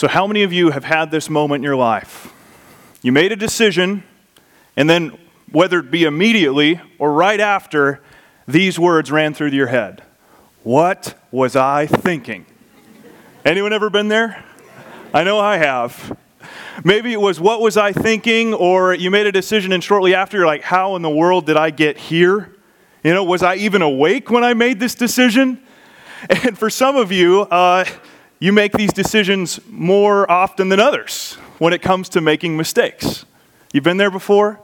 So, how many of you have had this moment in your life? You made a decision, and then, whether it be immediately or right after, these words ran through your head What was I thinking? Anyone ever been there? I know I have. Maybe it was, What was I thinking? Or you made a decision, and shortly after, you're like, How in the world did I get here? You know, was I even awake when I made this decision? And for some of you, uh, you make these decisions more often than others when it comes to making mistakes. You've been there before?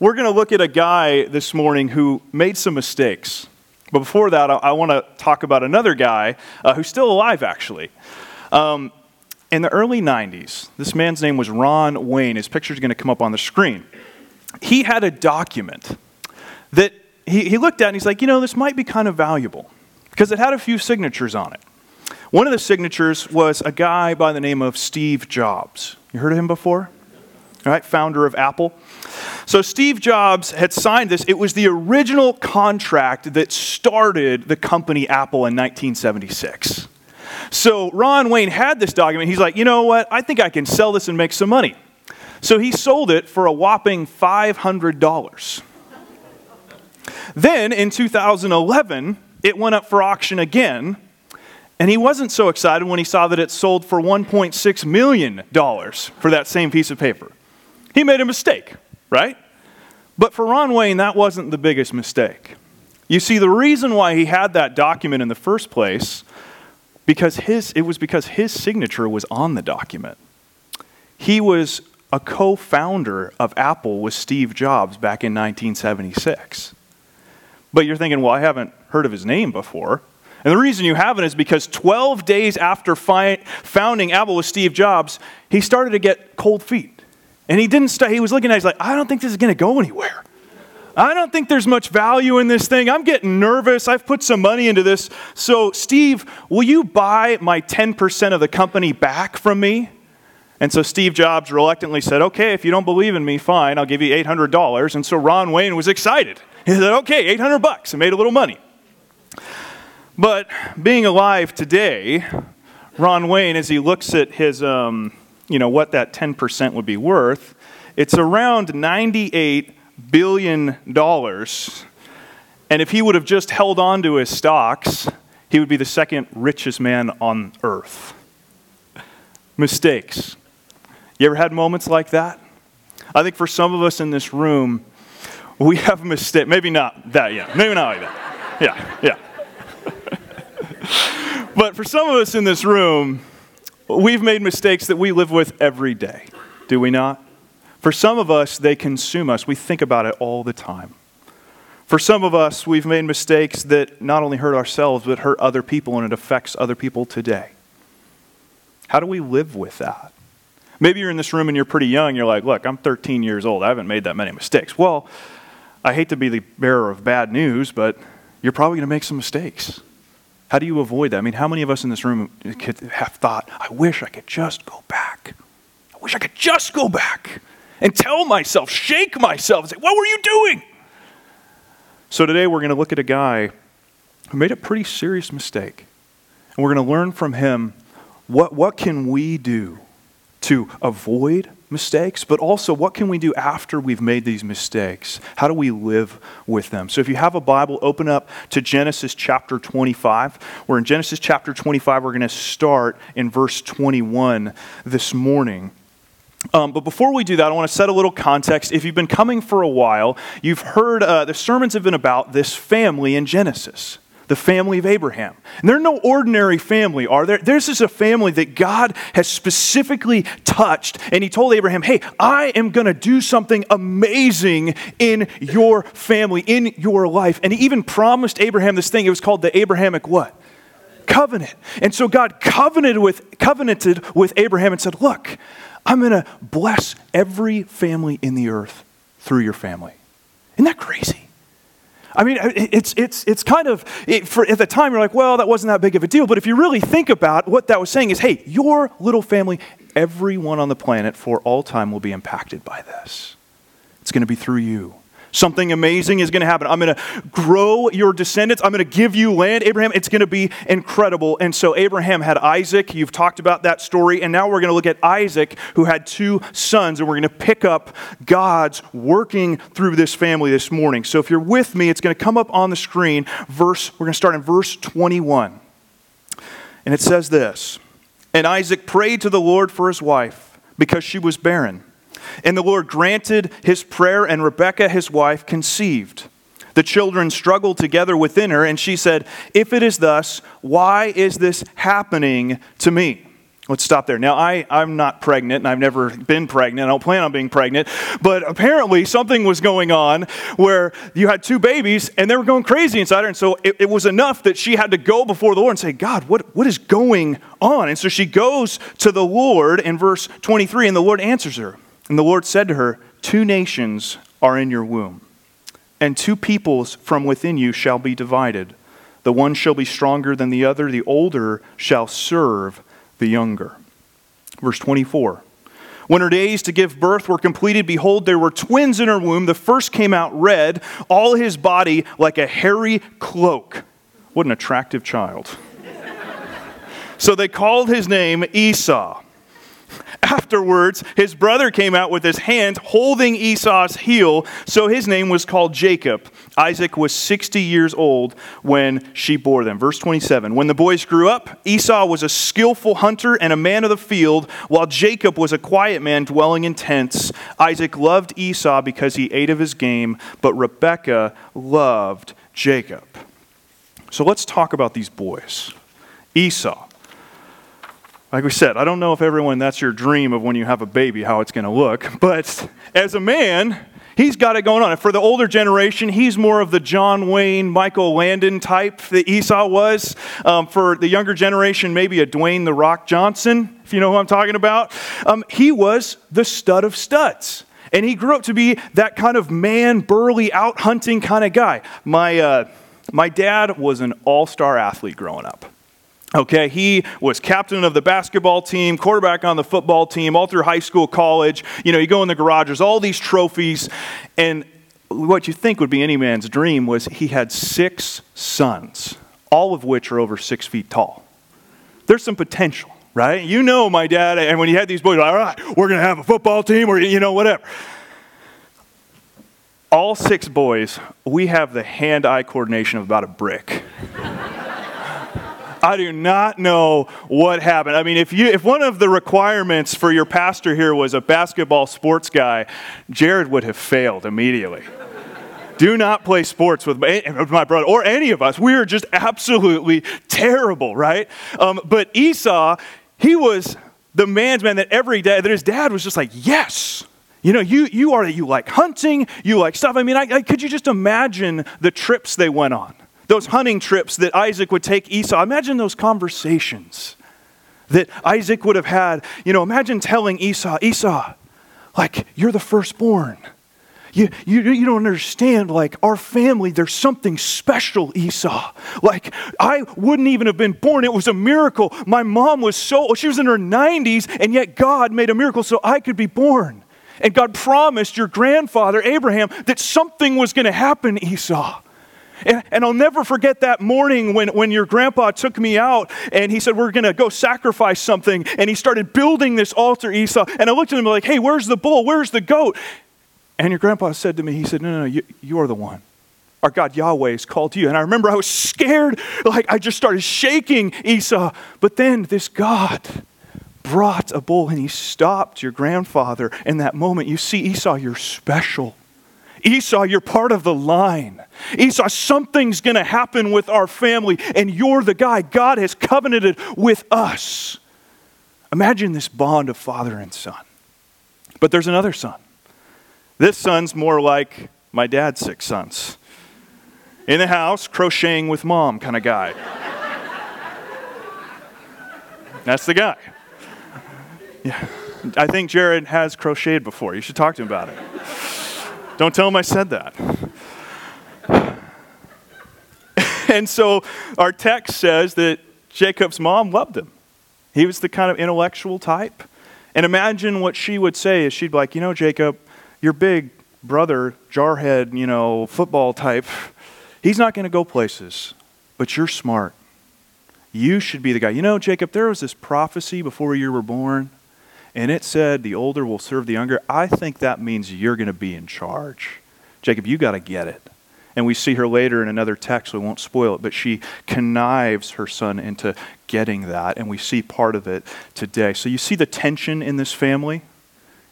We're going to look at a guy this morning who made some mistakes. But before that, I, I want to talk about another guy uh, who's still alive, actually. Um, in the early 90s, this man's name was Ron Wayne. His picture is going to come up on the screen. He had a document that he, he looked at and he's like, you know, this might be kind of valuable because it had a few signatures on it. One of the signatures was a guy by the name of Steve Jobs. You heard of him before? All right, founder of Apple. So Steve Jobs had signed this. It was the original contract that started the company Apple in 1976. So Ron Wayne had this document. He's like, you know what? I think I can sell this and make some money. So he sold it for a whopping $500. Then in 2011, it went up for auction again, and he wasn't so excited when he saw that it sold for $1.6 million for that same piece of paper. He made a mistake, right? But for Ron Wayne, that wasn't the biggest mistake. You see, the reason why he had that document in the first place, because his, it was because his signature was on the document. He was a co founder of Apple with Steve Jobs back in 1976. But you're thinking, well, I haven't heard of his name before. And the reason you haven't is because 12 days after fi- founding Apple with Steve Jobs, he started to get cold feet. And he didn't stay, he was looking at it, he's like, I don't think this is going to go anywhere. I don't think there's much value in this thing. I'm getting nervous. I've put some money into this. So, Steve, will you buy my 10% of the company back from me? And so Steve Jobs reluctantly said, Okay, if you don't believe in me, fine, I'll give you $800. And so Ron Wayne was excited. He said, okay, 800 bucks, and made a little money. But being alive today, Ron Wayne, as he looks at his, um, you know, what that 10% would be worth, it's around $98 billion. And if he would have just held on to his stocks, he would be the second richest man on earth. Mistakes. You ever had moments like that? I think for some of us in this room, we have a mistake. Maybe not that, yeah. Maybe not like that. Yeah, yeah. but for some of us in this room, we've made mistakes that we live with every day, do we not? For some of us, they consume us. We think about it all the time. For some of us, we've made mistakes that not only hurt ourselves, but hurt other people, and it affects other people today. How do we live with that? Maybe you're in this room and you're pretty young. You're like, look, I'm 13 years old. I haven't made that many mistakes. Well, I hate to be the bearer of bad news, but you're probably going to make some mistakes. How do you avoid that? I mean, how many of us in this room have thought, I wish I could just go back? I wish I could just go back and tell myself, shake myself, and say, What were you doing? So today we're going to look at a guy who made a pretty serious mistake. And we're going to learn from him what, what can we do to avoid mistakes, but also what can we do after we've made these mistakes? How do we live with them? So if you have a Bible, open up to Genesis chapter 25. We're in Genesis chapter 25. We're going to start in verse 21 this morning. Um, but before we do that, I want to set a little context. If you've been coming for a while, you've heard uh, the sermons have been about this family in Genesis the family of Abraham. And they're no ordinary family, are there? This is a family that God has specifically touched, and He told Abraham, Hey, I am going to do something amazing in your family, in your life. And He even promised Abraham this thing. It was called the Abrahamic what? Covenant. And so God covenanted with, covenanted with Abraham and said, Look, I'm going to bless every family in the earth through your family. Isn't that crazy? I mean, it's, it's, it's kind of, it, for, at the time, you're like, well, that wasn't that big of a deal. But if you really think about what that was saying, is hey, your little family, everyone on the planet for all time will be impacted by this. It's going to be through you. Something amazing is going to happen. I'm going to grow your descendants. I'm going to give you land, Abraham. It's going to be incredible. And so Abraham had Isaac. You've talked about that story. And now we're going to look at Isaac, who had two sons. And we're going to pick up God's working through this family this morning. So if you're with me, it's going to come up on the screen. Verse, we're going to start in verse 21. And it says this And Isaac prayed to the Lord for his wife because she was barren. And the Lord granted his prayer, and Rebekah, his wife, conceived. The children struggled together within her, and she said, If it is thus, why is this happening to me? Let's stop there. Now, I, I'm not pregnant, and I've never been pregnant. I don't plan on being pregnant. But apparently, something was going on where you had two babies, and they were going crazy inside her. And so it, it was enough that she had to go before the Lord and say, God, what, what is going on? And so she goes to the Lord in verse 23, and the Lord answers her. And the Lord said to her, Two nations are in your womb, and two peoples from within you shall be divided. The one shall be stronger than the other, the older shall serve the younger. Verse 24. When her days to give birth were completed, behold, there were twins in her womb. The first came out red, all his body like a hairy cloak. What an attractive child. so they called his name Esau. Afterwards, his brother came out with his hand holding Esau's heel, so his name was called Jacob. Isaac was 60 years old when she bore them. Verse 27 When the boys grew up, Esau was a skillful hunter and a man of the field, while Jacob was a quiet man dwelling in tents. Isaac loved Esau because he ate of his game, but Rebekah loved Jacob. So let's talk about these boys. Esau. Like we said, I don't know if everyone that's your dream of when you have a baby, how it's going to look. But as a man, he's got it going on. And for the older generation, he's more of the John Wayne, Michael Landon type that Esau was. Um, for the younger generation, maybe a Dwayne The Rock Johnson, if you know who I'm talking about. Um, he was the stud of studs. And he grew up to be that kind of man, burly, out hunting kind of guy. My, uh, my dad was an all star athlete growing up. Okay, he was captain of the basketball team, quarterback on the football team, all through high school, college. You know, you go in the garages, all these trophies. And what you think would be any man's dream was he had six sons, all of which are over six feet tall. There's some potential, right? You know, my dad, and when he had these boys, all right, we're going to have a football team, or, you know, whatever. All six boys, we have the hand eye coordination of about a brick. I do not know what happened. I mean, if, you, if one of the requirements for your pastor here was a basketball sports guy, Jared would have failed immediately. do not play sports with my brother or any of us. We are just absolutely terrible, right? Um, but Esau, he was the man's man that every day, that his dad was just like, yes. You know, you, you are, you like hunting, you like stuff. I mean, I, I, could you just imagine the trips they went on? Those hunting trips that Isaac would take Esau. Imagine those conversations that Isaac would have had. You know, imagine telling Esau, Esau, like, you're the firstborn. You, you, you don't understand, like, our family, there's something special, Esau. Like, I wouldn't even have been born. It was a miracle. My mom was so, she was in her 90s, and yet God made a miracle so I could be born. And God promised your grandfather, Abraham, that something was going to happen, Esau. And, and I'll never forget that morning when, when your grandpa took me out and he said, We're going to go sacrifice something. And he started building this altar, Esau. And I looked at him like, Hey, where's the bull? Where's the goat? And your grandpa said to me, He said, No, no, no, you, you are the one. Our God Yahweh has called you. And I remember I was scared, like I just started shaking Esau. But then this God brought a bull and he stopped your grandfather in that moment. You see, Esau, you're special. Esau, you're part of the line. Esau, something's going to happen with our family, and you're the guy. God has covenanted with us. Imagine this bond of father and son. But there's another son. This son's more like my dad's six sons. In the house, crocheting with mom kind of guy. That's the guy. Yeah. I think Jared has crocheted before. You should talk to him about it. Don't tell him I said that. and so our text says that Jacob's mom loved him. He was the kind of intellectual type. And imagine what she would say is she'd be like, you know, Jacob, you're big, brother, jarhead, you know, football type, he's not going to go places. But you're smart. You should be the guy. You know, Jacob, there was this prophecy before you were born, and it said the older will serve the younger. I think that means you're going to be in charge. Jacob, you got to get it. And we see her later in another text, we won't spoil it, but she connives her son into getting that, and we see part of it today. So you see the tension in this family?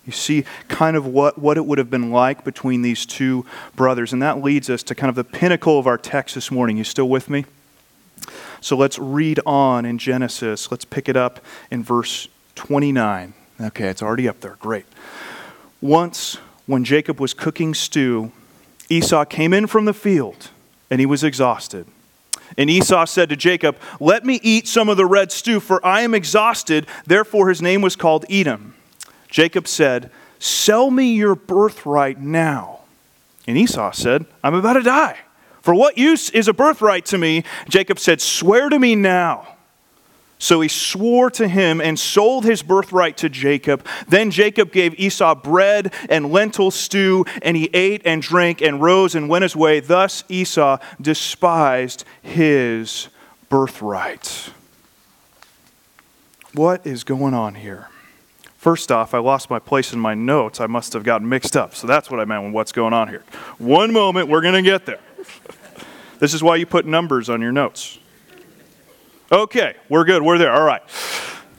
You see kind of what, what it would have been like between these two brothers. And that leads us to kind of the pinnacle of our text this morning. You still with me? So let's read on in Genesis. Let's pick it up in verse 29. Okay, it's already up there. Great. Once, when Jacob was cooking stew, Esau came in from the field, and he was exhausted. And Esau said to Jacob, Let me eat some of the red stew, for I am exhausted. Therefore his name was called Edom. Jacob said, Sell me your birthright now. And Esau said, I'm about to die. For what use is a birthright to me? Jacob said, Swear to me now. So he swore to him and sold his birthright to Jacob. Then Jacob gave Esau bread and lentil stew, and he ate and drank and rose and went his way. Thus Esau despised his birthright. What is going on here? First off, I lost my place in my notes. I must have gotten mixed up. So that's what I meant with what's going on here. One moment, we're going to get there. This is why you put numbers on your notes. Okay, we're good. We're there. All right.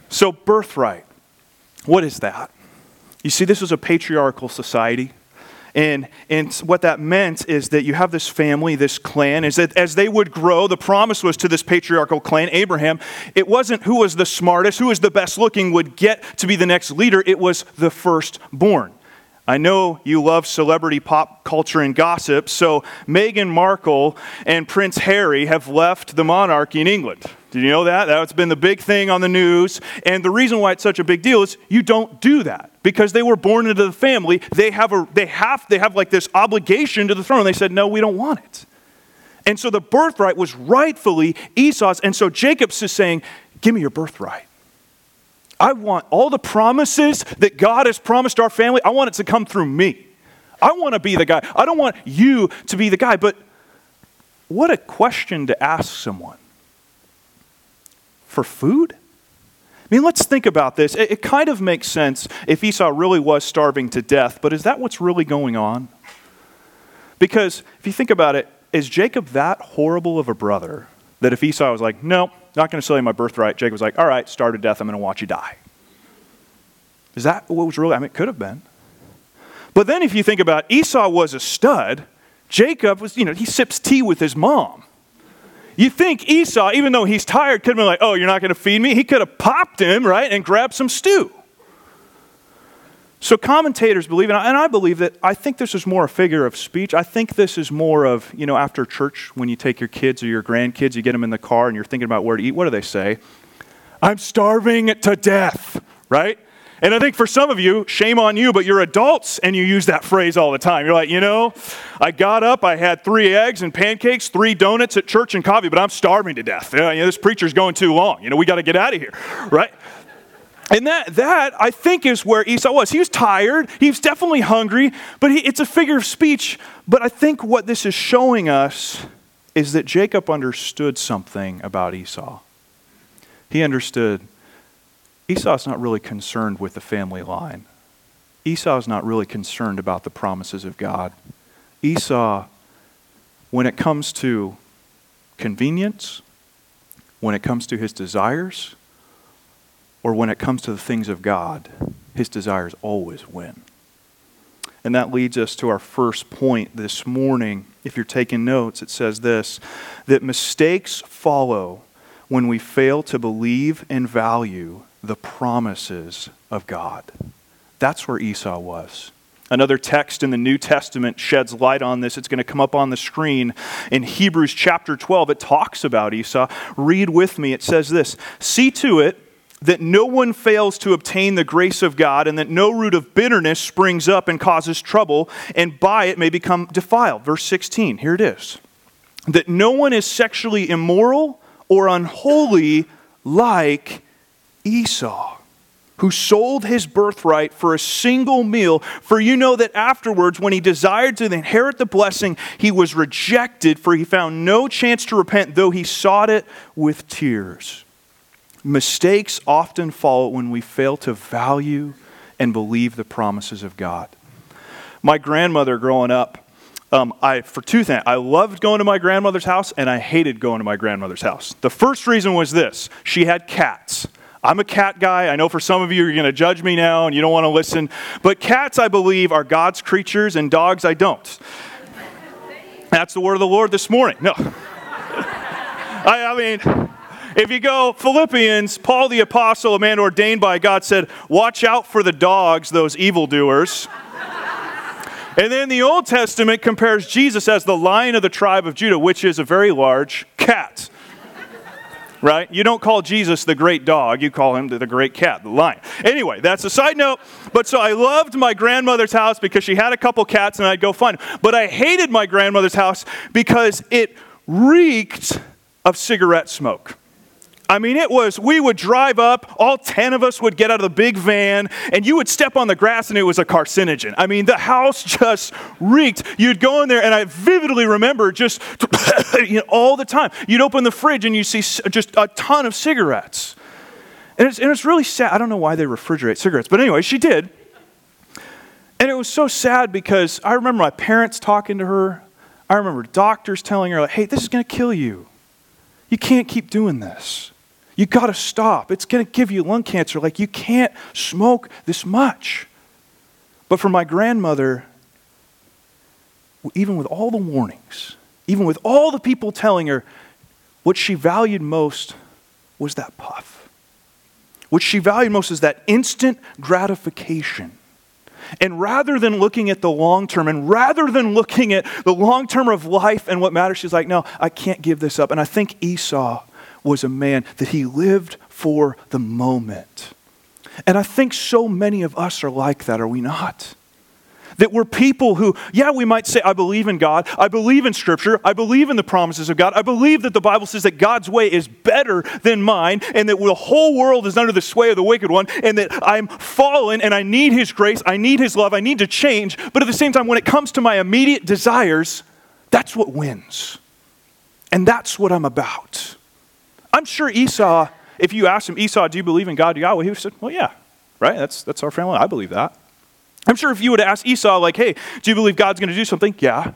So, birthright. What is that? You see, this was a patriarchal society. And, and what that meant is that you have this family, this clan, is that as they would grow, the promise was to this patriarchal clan, Abraham, it wasn't who was the smartest, who was the best looking would get to be the next leader, it was the firstborn. I know you love celebrity pop culture and gossip, so Meghan Markle and Prince Harry have left the monarchy in England. Did you know that? That's been the big thing on the news. And the reason why it's such a big deal is you don't do that because they were born into the family. They have, a, they have, they have like this obligation to the throne. They said, no, we don't want it. And so the birthright was rightfully Esau's. And so Jacob's is saying, give me your birthright. I want all the promises that God has promised our family, I want it to come through me. I want to be the guy. I don't want you to be the guy. But what a question to ask someone. For food? I mean, let's think about this. It, it, kind of makes sense if Esau really was starving to death, but is that what's really going on? Because if you think about it, is Jacob that horrible of a brother that if Esau was like, no, not going to sell you my birthright. Jacob was like, all right, starve to death. I'm going to watch you die. Is that what was really? I mean, it could have been. But then if you think about Esau was a stud, Jacob was, you know, he sips tea with his mom. You think Esau, even though he's tired, could have been like, oh, you're not going to feed me? He could have popped him, right, and grabbed some stew. So commentators believe, and I believe that I think this is more a figure of speech. I think this is more of, you know, after church, when you take your kids or your grandkids, you get them in the car and you're thinking about where to eat. What do they say? I'm starving to death, right? And I think for some of you, shame on you, but you're adults and you use that phrase all the time. You're like, you know, I got up, I had three eggs and pancakes, three donuts at church and coffee, but I'm starving to death. You know, this preacher's going too long. You know, we got to get out of here, right? And that, that, I think, is where Esau was. He was tired. He was definitely hungry, but he, it's a figure of speech. But I think what this is showing us is that Jacob understood something about Esau. He understood Esau's not really concerned with the family line. Esau's not really concerned about the promises of God. Esau, when it comes to convenience, when it comes to his desires, or when it comes to the things of God, his desires always win. And that leads us to our first point this morning. If you're taking notes, it says this that mistakes follow when we fail to believe and value the promises of God. That's where Esau was. Another text in the New Testament sheds light on this. It's going to come up on the screen in Hebrews chapter 12. It talks about Esau. Read with me. It says this See to it that no one fails to obtain the grace of God, and that no root of bitterness springs up and causes trouble, and by it may become defiled. Verse 16, here it is. That no one is sexually immoral or unholy like Esau, who sold his birthright for a single meal. For you know that afterwards, when he desired to inherit the blessing, he was rejected, for he found no chance to repent, though he sought it with tears. Mistakes often follow when we fail to value and believe the promises of God. My grandmother growing up, um, I, for two things, I loved going to my grandmother's house and I hated going to my grandmother's house. The first reason was this she had cats. I'm a cat guy. I know for some of you, you're going to judge me now and you don't want to listen. But cats, I believe, are God's creatures, and dogs, I don't. That's the word of the Lord this morning. No. I, I mean, if you go Philippians, Paul the apostle, a man ordained by God, said, Watch out for the dogs, those evildoers. and then the Old Testament compares Jesus as the lion of the tribe of Judah, which is a very large cat right? You don't call Jesus the great dog, you call him the great cat, the lion. Anyway, that's a side note. But so I loved my grandmother's house because she had a couple cats and I'd go find them. But I hated my grandmother's house because it reeked of cigarette smoke. I mean, it was, we would drive up, all 10 of us would get out of the big van, and you would step on the grass and it was a carcinogen. I mean, the house just reeked. You'd go in there, and I vividly remember just you know, all the time. You'd open the fridge and you see just a ton of cigarettes. And it's, and it's really sad. I don't know why they refrigerate cigarettes, but anyway, she did. And it was so sad because I remember my parents talking to her. I remember doctors telling her, like, hey, this is going to kill you. You can't keep doing this. You got to stop. It's going to give you lung cancer. Like, you can't smoke this much. But for my grandmother, even with all the warnings, even with all the people telling her, what she valued most was that puff. What she valued most is that instant gratification. And rather than looking at the long term, and rather than looking at the long term of life and what matters, she's like, no, I can't give this up. And I think Esau was a man that he lived for the moment. And I think so many of us are like that, are we not? That we're people who, yeah, we might say, I believe in God, I believe in Scripture, I believe in the promises of God, I believe that the Bible says that God's way is better than mine, and that the whole world is under the sway of the wicked one, and that I'm fallen and I need His grace, I need His love, I need to change. But at the same time, when it comes to my immediate desires, that's what wins. And that's what I'm about. I'm sure Esau, if you asked him, Esau, do you believe in God Yahweh? He would have said, well, yeah, right? That's, that's our family. I believe that. I'm sure if you would have asked Esau, like, hey, do you believe God's going to do something? Yeah.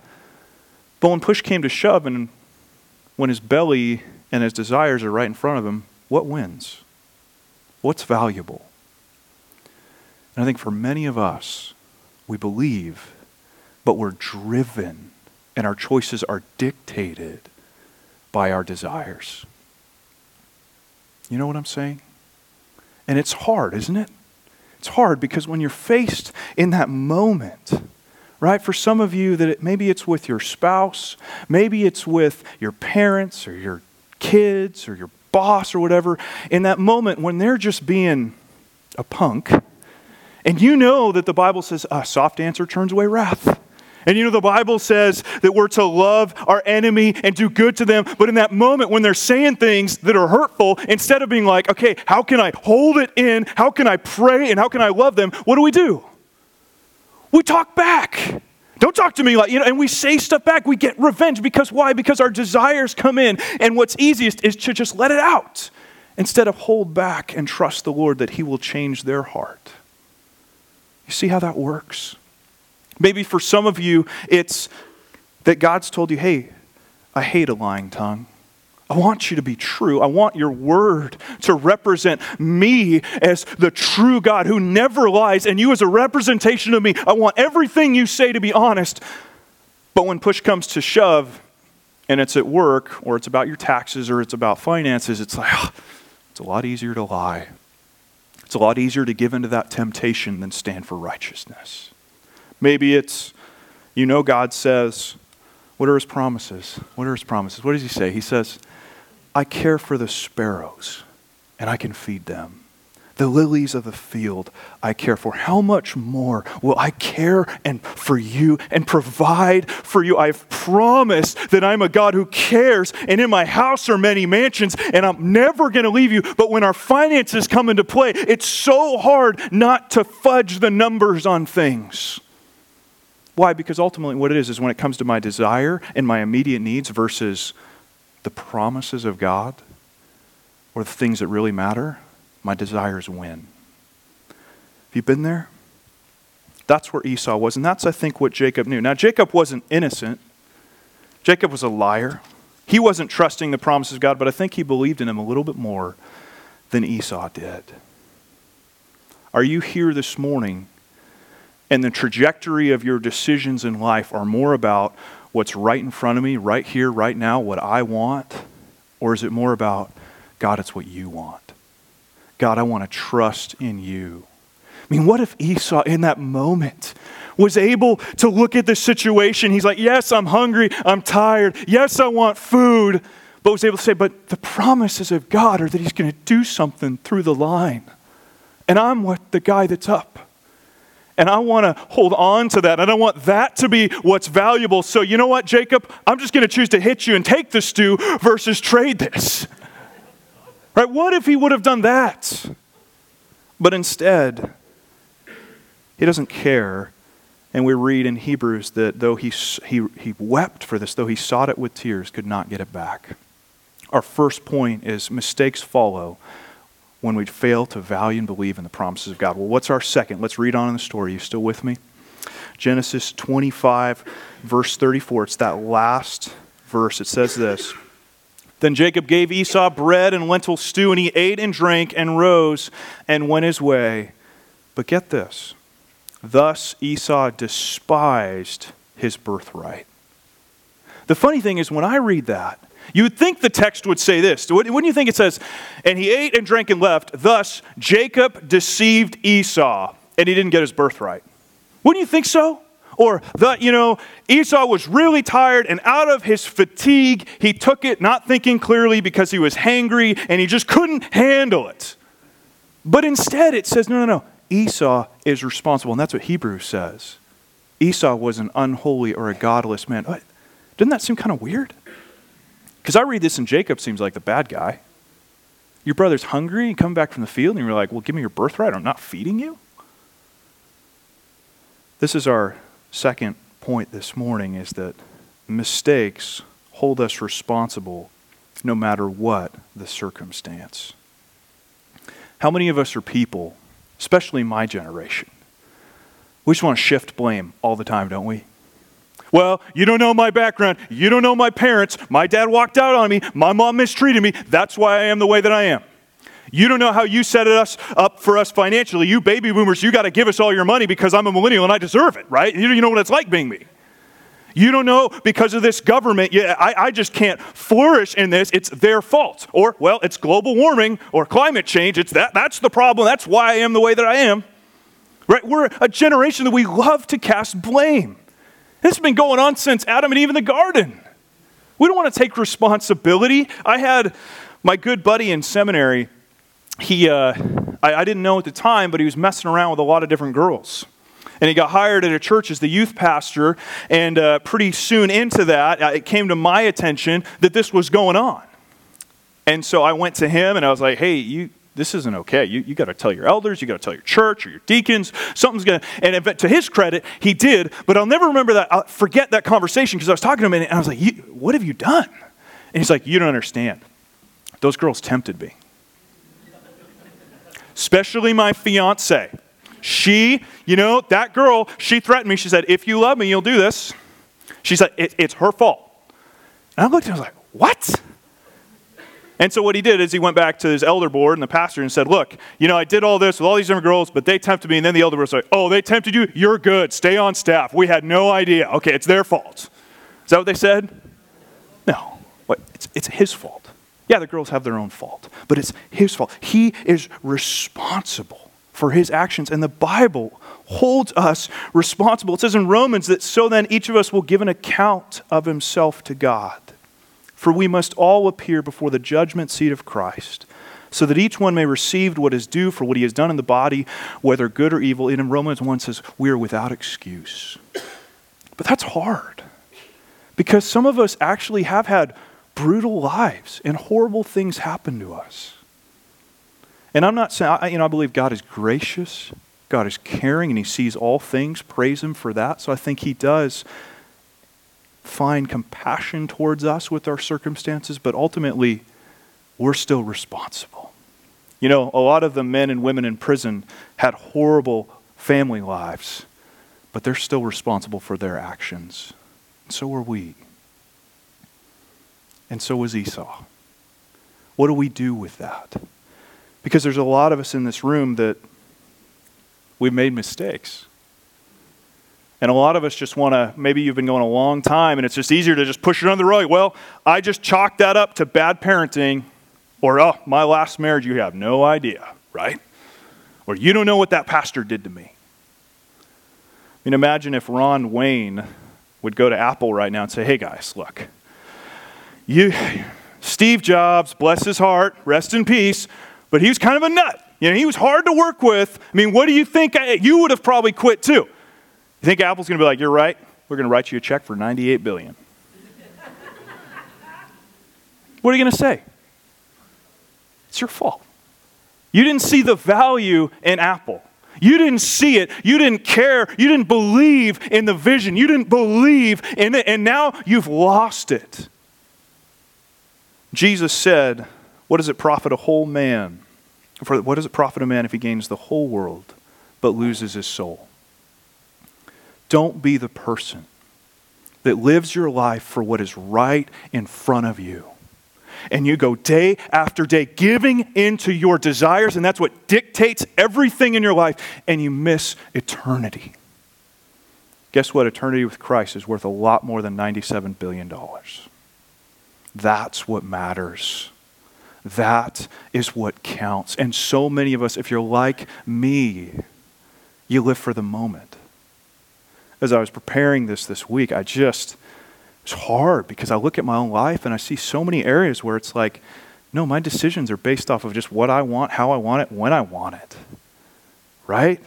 But when push came to shove and when his belly and his desires are right in front of him, what wins? What's valuable? And I think for many of us, we believe, but we're driven, and our choices are dictated by our desires. You know what I'm saying? And it's hard, isn't it? It's hard because when you're faced in that moment, right? For some of you, that it, maybe it's with your spouse, maybe it's with your parents or your kids or your boss or whatever. In that moment when they're just being a punk, and you know that the Bible says a soft answer turns away wrath. And you know, the Bible says that we're to love our enemy and do good to them. But in that moment, when they're saying things that are hurtful, instead of being like, okay, how can I hold it in? How can I pray? And how can I love them? What do we do? We talk back. Don't talk to me like, you know, and we say stuff back. We get revenge because why? Because our desires come in. And what's easiest is to just let it out instead of hold back and trust the Lord that He will change their heart. You see how that works? Maybe for some of you, it's that God's told you, hey, I hate a lying tongue. I want you to be true. I want your word to represent me as the true God who never lies, and you as a representation of me. I want everything you say to be honest. But when push comes to shove, and it's at work, or it's about your taxes, or it's about finances, it's like, oh, it's a lot easier to lie. It's a lot easier to give into that temptation than stand for righteousness. Maybe it's, you know, God says, what are his promises? What are his promises? What does he say? He says, I care for the sparrows and I can feed them. the lilies of the field I care for. How much more will I care and for you and provide for you? I've promised that I'm a God who cares, and in my house are many mansions, and I'm never going to leave you. But when our finances come into play, it's so hard not to fudge the numbers on things. Why? Because ultimately, what it is is when it comes to my desire and my immediate needs versus the promises of God or the things that really matter, my desires win. Have you been there? That's where Esau was, and that's, I think, what Jacob knew. Now, Jacob wasn't innocent, Jacob was a liar. He wasn't trusting the promises of God, but I think he believed in him a little bit more than Esau did. Are you here this morning and the trajectory of your decisions in life are more about what's right in front of me, right here, right now, what I want? Or is it more about, God, it's what you want? God, I want to trust in you. I mean, what if Esau in that moment was able to look at the situation? He's like, Yes, I'm hungry. I'm tired. Yes, I want food. But was able to say, But the promises of God are that He's going to do something through the line. And I'm what the guy that's up. And I want to hold on to that. I want that to be what's valuable. So, you know what, Jacob? I'm just going to choose to hit you and take the stew versus trade this. Right? What if he would have done that? But instead, he doesn't care. And we read in Hebrews that though he, he, he wept for this, though he sought it with tears, could not get it back. Our first point is mistakes follow when we fail to value and believe in the promises of God. Well, what's our second? Let's read on in the story. Are you still with me? Genesis 25, verse 34. It's that last verse. It says this. Then Jacob gave Esau bread and lentil stew, and he ate and drank and rose and went his way. But get this thus Esau despised his birthright. The funny thing is, when I read that, you would think the text would say this. Wouldn't you think it says, And he ate and drank and left, thus Jacob deceived Esau, and he didn't get his birthright? Wouldn't you think so? Or that, you know, Esau was really tired and out of his fatigue, he took it not thinking clearly because he was hangry and he just couldn't handle it. But instead, it says, no, no, no. Esau is responsible. And that's what Hebrews says. Esau was an unholy or a godless man. Doesn't that seem kind of weird? Because I read this and Jacob seems like the bad guy. Your brother's hungry and coming back from the field, and you're like, well, give me your birthright. I'm not feeding you. This is our second point this morning is that mistakes hold us responsible no matter what the circumstance. How many of us are people, especially my generation, we just want to shift blame all the time, don't we? Well, you don't know my background. You don't know my parents. My dad walked out on me. My mom mistreated me. That's why I am the way that I am. You don't know how you set us up for us financially. You baby boomers, you got to give us all your money because I'm a millennial and I deserve it, right? You know what it's like being me. You don't know because of this government, yeah, I, I just can't flourish in this. It's their fault. Or, well, it's global warming or climate change. It's that, that's the problem. That's why I am the way that I am. Right? We're a generation that we love to cast blame. Has been going on since Adam and Eve in the garden. We don't want to take responsibility. I had my good buddy in seminary he, uh, I, I didn't know at the time, but he was messing around with a lot of different girls. And he got hired at a church as the youth pastor. And uh, pretty soon into that, uh, it came to my attention that this was going on. And so I went to him and I was like, hey, you, this isn't okay. You, you got to tell your elders, you got to tell your church or your deacons. Something's going to. And to his credit, he did. But I'll never remember that. I'll forget that conversation because I was talking to him and I was like, what have you done? And he's like, you don't understand. Those girls tempted me especially my fiance. She, you know, that girl, she threatened me. She said, If you love me, you'll do this. She said, it, It's her fault. And I looked and I was like, What? And so what he did is he went back to his elder board and the pastor and said, Look, you know, I did all this with all these different girls, but they tempted me. And then the elder board was like, Oh, they tempted you? You're good. Stay on staff. We had no idea. Okay, it's their fault. Is that what they said? No. It's, it's his fault. Yeah, the girls have their own fault, but it's his fault. He is responsible for his actions, and the Bible holds us responsible. It says in Romans that so then each of us will give an account of himself to God. For we must all appear before the judgment seat of Christ, so that each one may receive what is due for what he has done in the body, whether good or evil. And in Romans 1 says, We are without excuse. But that's hard because some of us actually have had brutal lives and horrible things happen to us. And I'm not saying, I, you know, I believe God is gracious, God is caring, and He sees all things. Praise Him for that. So I think He does find compassion towards us with our circumstances, but ultimately, we're still responsible. You know, a lot of the men and women in prison had horrible family lives, but they're still responsible for their actions. And so are we. And so was Esau. What do we do with that? Because there's a lot of us in this room that we've made mistakes. And a lot of us just want to, maybe you've been going a long time and it's just easier to just push it under the rug. Well, I just chalked that up to bad parenting or, oh, my last marriage, you have no idea, right? Or you don't know what that pastor did to me. I mean, imagine if Ron Wayne would go to Apple right now and say, hey guys, look, you, Steve Jobs, bless his heart, rest in peace, but he was kind of a nut. You know, he was hard to work with. I mean, what do you think? I, you would have probably quit too. You think Apple's going to be like, you're right, we're going to write you a check for 98 billion. what are you going to say? It's your fault. You didn't see the value in Apple. You didn't see it. You didn't care. You didn't believe in the vision. You didn't believe in it. And now you've lost it. Jesus said, What does it profit a whole man? For what does it profit a man if he gains the whole world but loses his soul? Don't be the person that lives your life for what is right in front of you. And you go day after day giving into your desires, and that's what dictates everything in your life, and you miss eternity. Guess what? Eternity with Christ is worth a lot more than $97 billion. That's what matters. That is what counts. And so many of us, if you're like me, you live for the moment. As I was preparing this this week, I just, it's hard because I look at my own life and I see so many areas where it's like, no, my decisions are based off of just what I want, how I want it, when I want it. Right?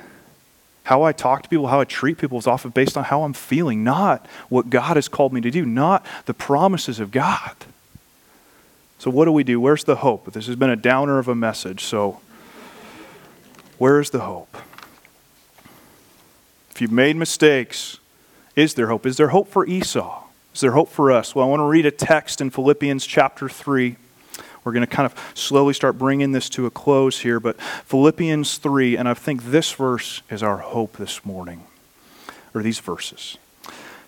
How I talk to people, how I treat people is often based on how I'm feeling, not what God has called me to do, not the promises of God. So, what do we do? Where's the hope? This has been a downer of a message, so where's the hope? If you've made mistakes, is there hope? Is there hope for Esau? Is there hope for us? Well, I want to read a text in Philippians chapter 3. We're going to kind of slowly start bringing this to a close here, but Philippians 3, and I think this verse is our hope this morning, or these verses.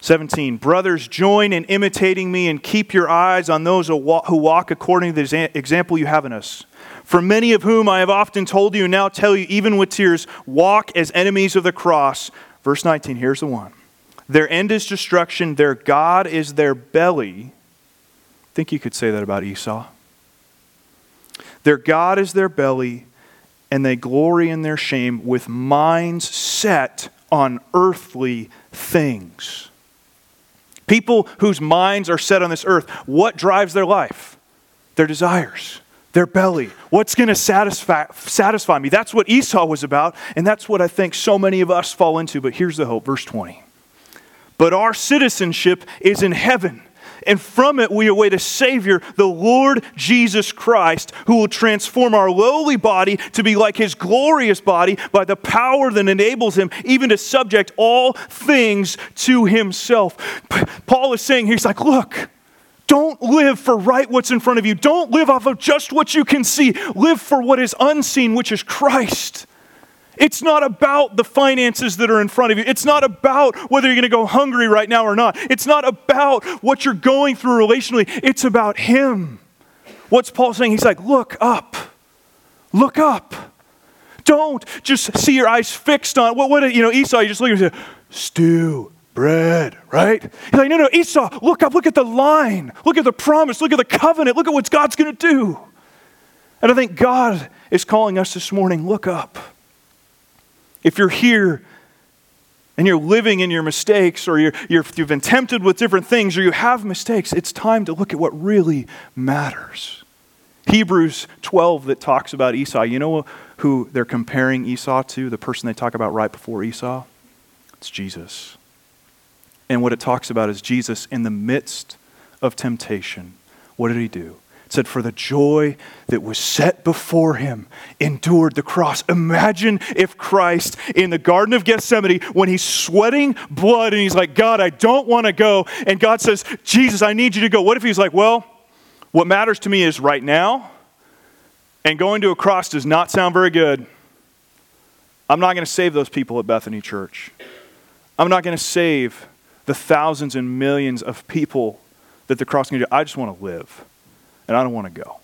17, brothers, join in imitating me and keep your eyes on those who walk according to the example you have in us. For many of whom I have often told you and now tell you, even with tears, walk as enemies of the cross. Verse 19, here's the one. Their end is destruction, their God is their belly. I think you could say that about Esau. Their God is their belly, and they glory in their shame with minds set on earthly things. People whose minds are set on this earth, what drives their life? Their desires, their belly. What's going to satisfy, satisfy me? That's what Esau was about, and that's what I think so many of us fall into. But here's the hope, verse 20. But our citizenship is in heaven and from it we await a Savior, the Lord Jesus Christ, who will transform our lowly body to be like his glorious body by the power that enables him even to subject all things to himself. Paul is saying, he's like, look, don't live for right what's in front of you. Don't live off of just what you can see. Live for what is unseen, which is Christ. It's not about the finances that are in front of you. It's not about whether you're going to go hungry right now or not. It's not about what you're going through relationally. It's about Him. What's Paul saying? He's like, look up. Look up. Don't just see your eyes fixed on what, what you know, Esau, you just look at him, stew, bread, right? He's like, no, no, Esau, look up, look at the line, look at the promise, look at the covenant, look at what God's going to do. And I think God is calling us this morning, look up. If you're here and you're living in your mistakes, or you have been tempted with different things, or you have mistakes, it's time to look at what really matters Hebrews 12 that talks about Esau. You know who they're comparing Esau to? The person they talk about right before Esau? It's Jesus. And what it talks about is Jesus in the midst of temptation. What did he do? It said, For the joy that was set before him, endured the cross. Imagine if Christ in the Garden of Gethsemane, when he's sweating blood and he's like, God, I don't want to go. And God says, Jesus, I need you to go. What if he's like, Well, what matters to me is right now, and going to a cross does not sound very good. I'm not going to save those people at Bethany Church. I'm not going to save the thousands and millions of people that the cross can do. I just want to live, and I don't want to go.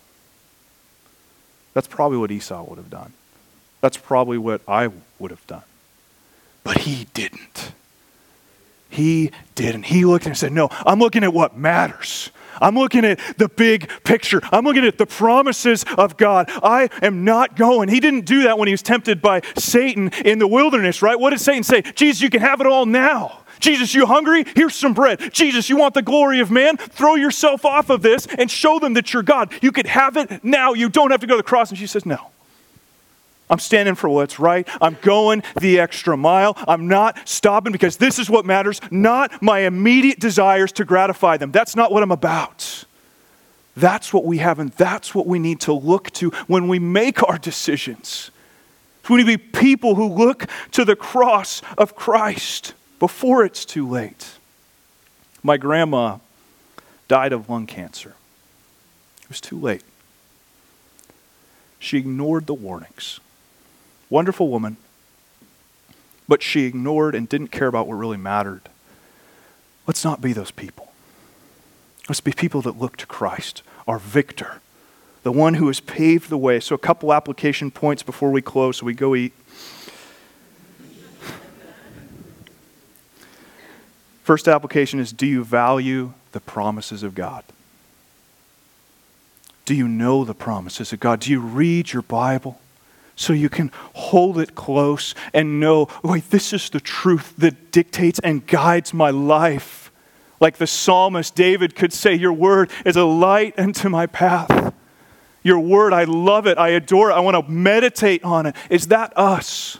That's probably what Esau would have done. That's probably what I would have done. But he didn't. He didn't. He looked and said, No, I'm looking at what matters. I'm looking at the big picture. I'm looking at the promises of God. I am not going. He didn't do that when he was tempted by Satan in the wilderness, right? What did Satan say? Jesus, you can have it all now. Jesus, you hungry? Here's some bread. Jesus, you want the glory of man? Throw yourself off of this and show them that you're God. You could have it now. You don't have to go to the cross. And she says, No. I'm standing for what's right. I'm going the extra mile. I'm not stopping because this is what matters, not my immediate desires to gratify them. That's not what I'm about. That's what we have, and that's what we need to look to when we make our decisions. We need to be people who look to the cross of Christ before it's too late. My grandma died of lung cancer. It was too late. She ignored the warnings. Wonderful woman. But she ignored and didn't care about what really mattered. Let's not be those people. Let's be people that look to Christ, our victor, the one who has paved the way. So, a couple application points before we close so we go eat. First application is Do you value the promises of God? Do you know the promises of God? Do you read your Bible? so you can hold it close and know, wait, this is the truth that dictates and guides my life. Like the psalmist David could say, Your word is a light unto my path. Your word, I love it. I adore it. I want to meditate on it. Is that us?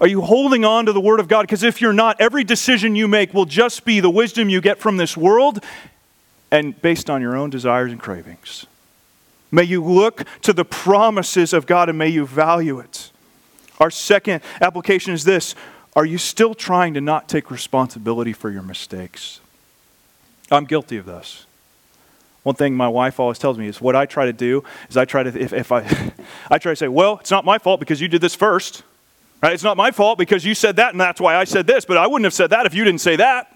Are you holding on to the word of God? Because if you're not, every decision you make will just be the wisdom you get from this world and based on your own desires and cravings. May you look to the promises of God and may you value it. Our second application is this Are you still trying to not take responsibility for your mistakes? I'm guilty of this. One thing my wife always tells me is what I try to do is I try to, if, if I, I try to say, well, it's not my fault because you did this first. Right? It's not my fault because you said that and that's why I said this, but I wouldn't have said that if you didn't say that.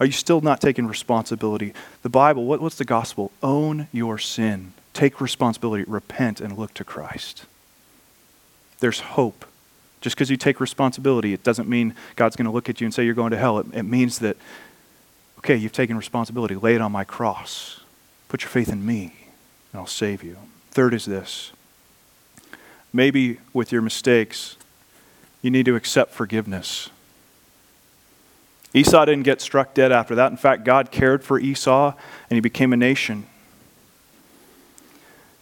Are you still not taking responsibility? The Bible, what, what's the gospel? Own your sin. Take responsibility, repent, and look to Christ. There's hope. Just because you take responsibility, it doesn't mean God's going to look at you and say you're going to hell. It, it means that, okay, you've taken responsibility. Lay it on my cross. Put your faith in me, and I'll save you. Third is this maybe with your mistakes, you need to accept forgiveness. Esau didn't get struck dead after that. In fact, God cared for Esau and he became a nation.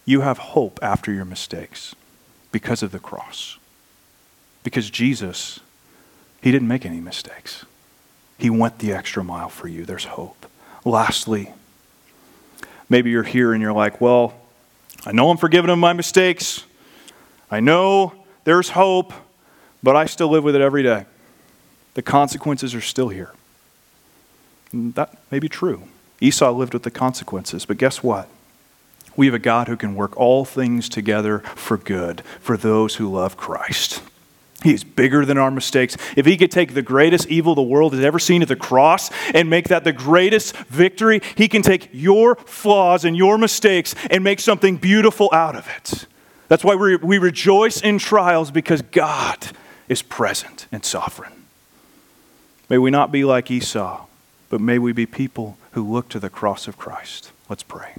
You have hope after your mistakes because of the cross. Because Jesus, he didn't make any mistakes. He went the extra mile for you. There's hope. Lastly, maybe you're here and you're like, well, I know I'm forgiven of my mistakes. I know there's hope, but I still live with it every day. The consequences are still here. And that may be true. Esau lived with the consequences, but guess what? We have a God who can work all things together for good for those who love Christ. He's bigger than our mistakes. If he could take the greatest evil the world has ever seen at the cross and make that the greatest victory, he can take your flaws and your mistakes and make something beautiful out of it. That's why we, we rejoice in trials because God is present and sovereign. May we not be like Esau, but may we be people who look to the cross of Christ. Let's pray.